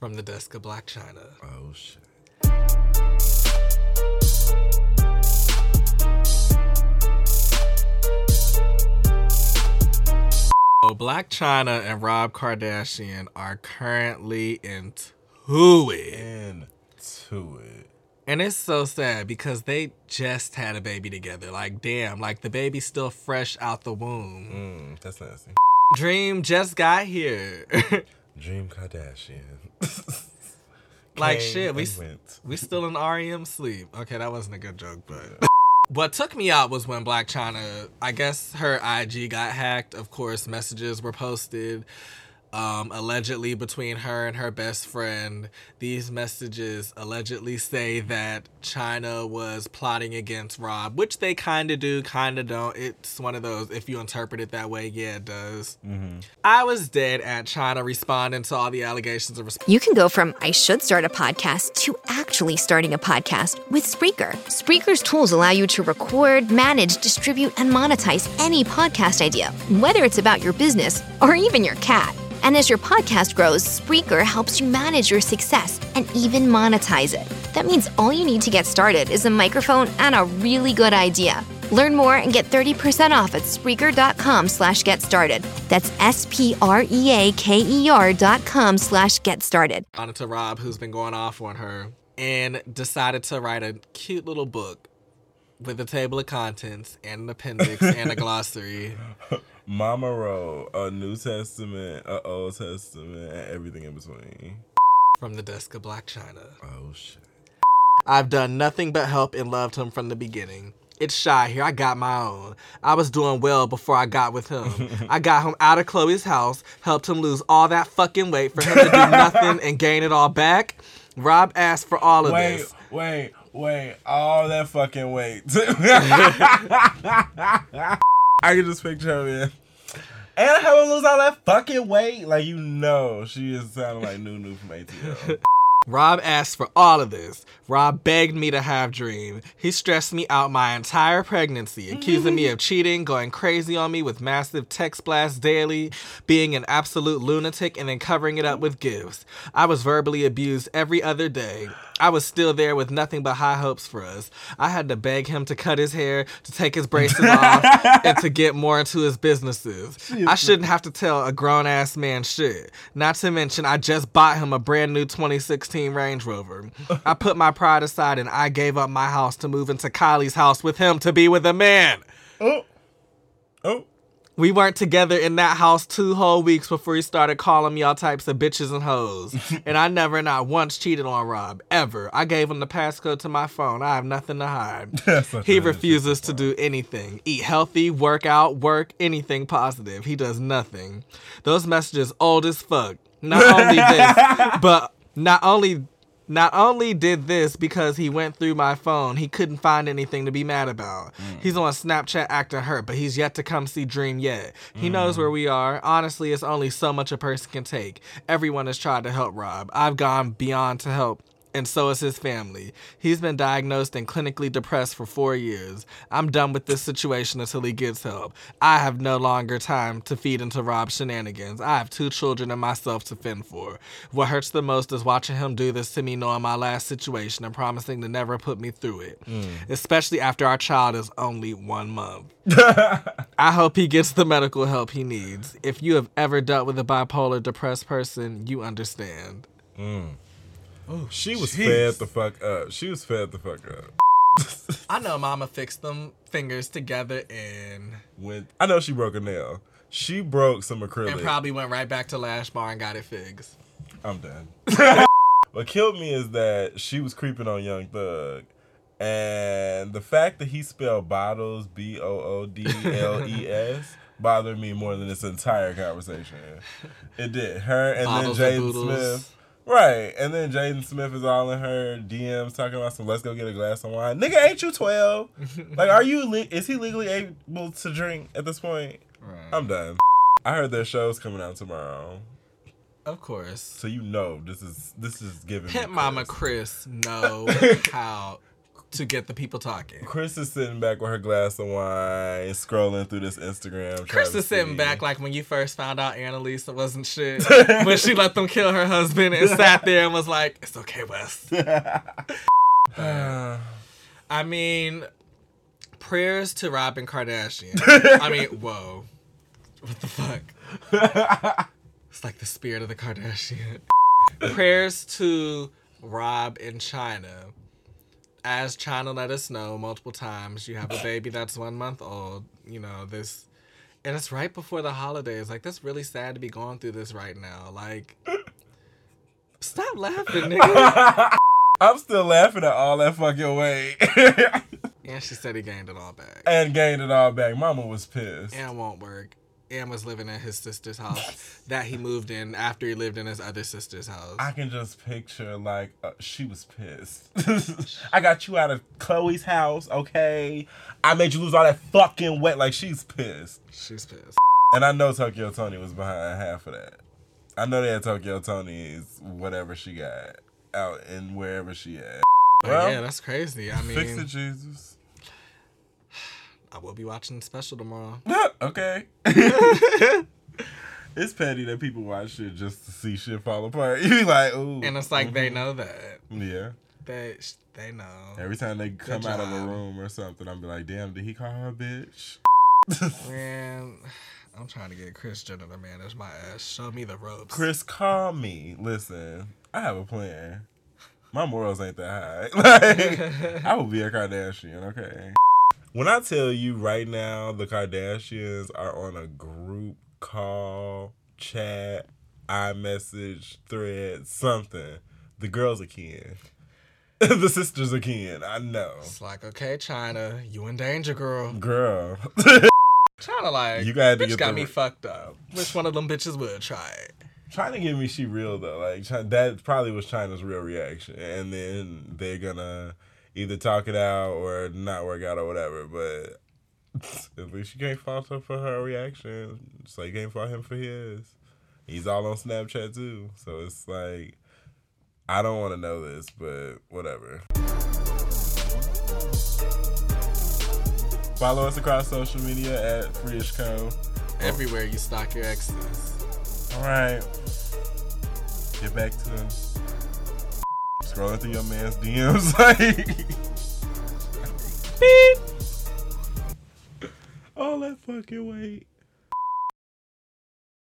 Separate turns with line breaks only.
From the desk of Blac Chyna.
Oh shit.
So Blac Chyna and Rob Kardashian are currently into it.
Into it.
And it's so sad because they just had a baby together. Like, damn, like the baby's still fresh out the womb.
Mm, that's nasty.
Dream just got here.
Dream Kardashian.
like shit, we
went.
we still in REM sleep. Okay, that wasn't a good joke, but what took me out was when Blac Chyna, I guess her IG got hacked. Of course, messages were posted. Um, allegedly between her and her best friend. These messages allegedly say that Chyna was plotting against Rob, which they kind of do, kind of don't. It's one of those, if you interpret it that way, yeah, it does. I was dead at Chyna responding to all the allegations of resp-
You can go from I should start a podcast to actually starting a podcast with Spreaker. Spreaker's tools allow you to record, manage, distribute, and monetize any podcast idea, whether it's about your business or even your cat. And as your podcast grows, Spreaker helps you manage your success and even monetize it. That means all you need to get started is a microphone and a really good idea. Learn more and get 30% off at Spreaker.com slash get started. That's S-P-R-E-A-K-E-R dot com slash get started.
on to Rob, who's been going off on her, and decided to write a cute little book with a table of contents and an appendix and a glossary.
Mama wrote a New Testament, a Old Testament, and everything in between.
From the desk of Blac Chyna.
Oh shit.
I've done nothing but help and loved him from the beginning. It's shy here. I got my own. I was doing well before I got with him. I got him out of Khloe's house, helped him lose all that fucking weight for him to do nothing and gain it all back. Rob asked for all of
Wait,
this.
wait, wait. Wait. All that fucking weight. I can just picture her, in. And have him lose all that fucking weight. Like you know, she is sounding like Nunu from ATL.
Rob asked for all of this. Rob begged me to have Dream. He stressed me out my entire pregnancy, accusing me of cheating, going crazy on me with massive text blasts daily, being an absolute lunatic, and then covering it up with gifts. I was verbally abused every other day. I was still there with nothing but high hopes for us. I had to beg him to cut his hair, to take his braces off, and to get more into his businesses. I shouldn't have to tell a grown ass man shit. Not to mention, I just bought him a brand new 2016 Range Rover. I put my pride aside and I gave up my house to move into Kylie's house with him to be with a man.
oh, oh.
We weren't together in that house two whole weeks before he started calling me all types of bitches and hoes. and I never, not once, cheated on Rob. Ever. I gave him the passcode to my phone. I have nothing to hide. He refuses to do anything. Eat healthy, work out, work, anything positive. He does nothing. Those messages old as fuck. Not only this, but not only not only did this because he went through my phone, he couldn't find anything to be mad about. Mm. He's on Snapchat acting hurt, but he's yet to come see Dream yet. He knows mm. where we are. Honestly, it's only so much a person can take. Everyone has tried to help Rob. I've gone beyond to help. And so is his family. He's been diagnosed and clinically depressed for four years. I'm done with this situation until he gets help. I have no longer time to feed into Rob's shenanigans. I have two children and myself to fend for. What hurts the most is watching him do this to me, knowing my last situation and promising to never put me through it. Mm. Especially after our child is only one month. I hope he gets the medical help he needs. If you have ever dealt with a bipolar depressed person, you understand. Mm.
She was
Jeez.
fed the fuck up. She was fed the fuck up.
I know Mama fixed them fingers together and
When I know she broke a nail. She broke some acrylic.
and probably went right back to Lash Bar and got it fixed.
I'm done. what killed me is that she was creeping on Young Thug. And the fact that he spelled bottles B O O D L E S bothered me more than this entire conversation. It did. Her and
Bottles
then Jaden. Smith. Right. And then Jaden Smith is all in her DMs talking about some let's go get a glass of wine. Nigga, ain't you 12? like, are you, le- is he legally able to drink at this point? I'm done. I heard their show's coming out tomorrow.
Of course.
So you know this is this is giving
Pimp Mama
Kris.
Kris know how to get the people talking.
Kris is sitting back with her glass of wine, scrolling through this Instagram. Kris
is sitting like like when you first found out Annalisa wasn't shit. when she let them kill her husband and sat there and was like, "It's okay, Wes." I mean, prayers to Robin Kardashian. I mean, whoa, what the fuck? It's like the spirit of the Kardashian. prayers to Rob in Chyna. As Chyna let us know multiple times, you have a baby that's one month old. You know this, and it's right before the holidays. Like that's really sad to be going through this right now. Like, stop laughing, nigga.
I'm still laughing at all that fucking weight.
and she said he gained it all back.
and gained it all back. Mama was pissed.
and it won't work. And was living at his sister's house that he moved in after he lived in his other sister's house.
I can just picture like uh, she was pissed. I got you out of Khloe's house, okay? I made you lose all that fucking weight. Like she's pissed.
She's pissed.
And I know Tokyo Toni was behind half of that. I know that had Tokyo Toni's whatever she got out in wherever she at.
But
Well,
yeah, that's crazy. I mean,
Fix it, Jesus.
I will be watching the special tomorrow.
okay. it's petty that people watch shit just to see shit fall apart. You be like, ooh.
And it's like they mm-hmm. know that.
yeah.
They they know.
Every time they come out of a room or something, I'm be like, damn, did he call her a bitch?
Man, I'm trying to get Kris Jenner to manage my ass. Show me the ropes.
Kris, call me. Listen, I have a plan. My morals ain't that high. Like, I will be a Kardashian, okay? When I tell you right now, the Kardashians are on a group call, chat, iMessage, thread, something. The girls are kin. the sisters are kin. I know.
It's like, okay, Chyna, you in danger, girl.
Girl.
Chyna, like,
You gotta
bitch got
the-
me fucked up. Which one of them bitches would try it?
trying to get me she real though like Chi- that probably was Chyna's real reaction and then they're gonna either talk it out or not work out or whatever but at least you can't fault her for her reaction so you can't fault him for his. He's all on snapchat too. So it's like i don't want to know this but whatever. Follow us across social media at freeish co.
Everywhere you stock your exes.
All right. Get back to scrolling through your man's DMs like beep. All that fucking weight.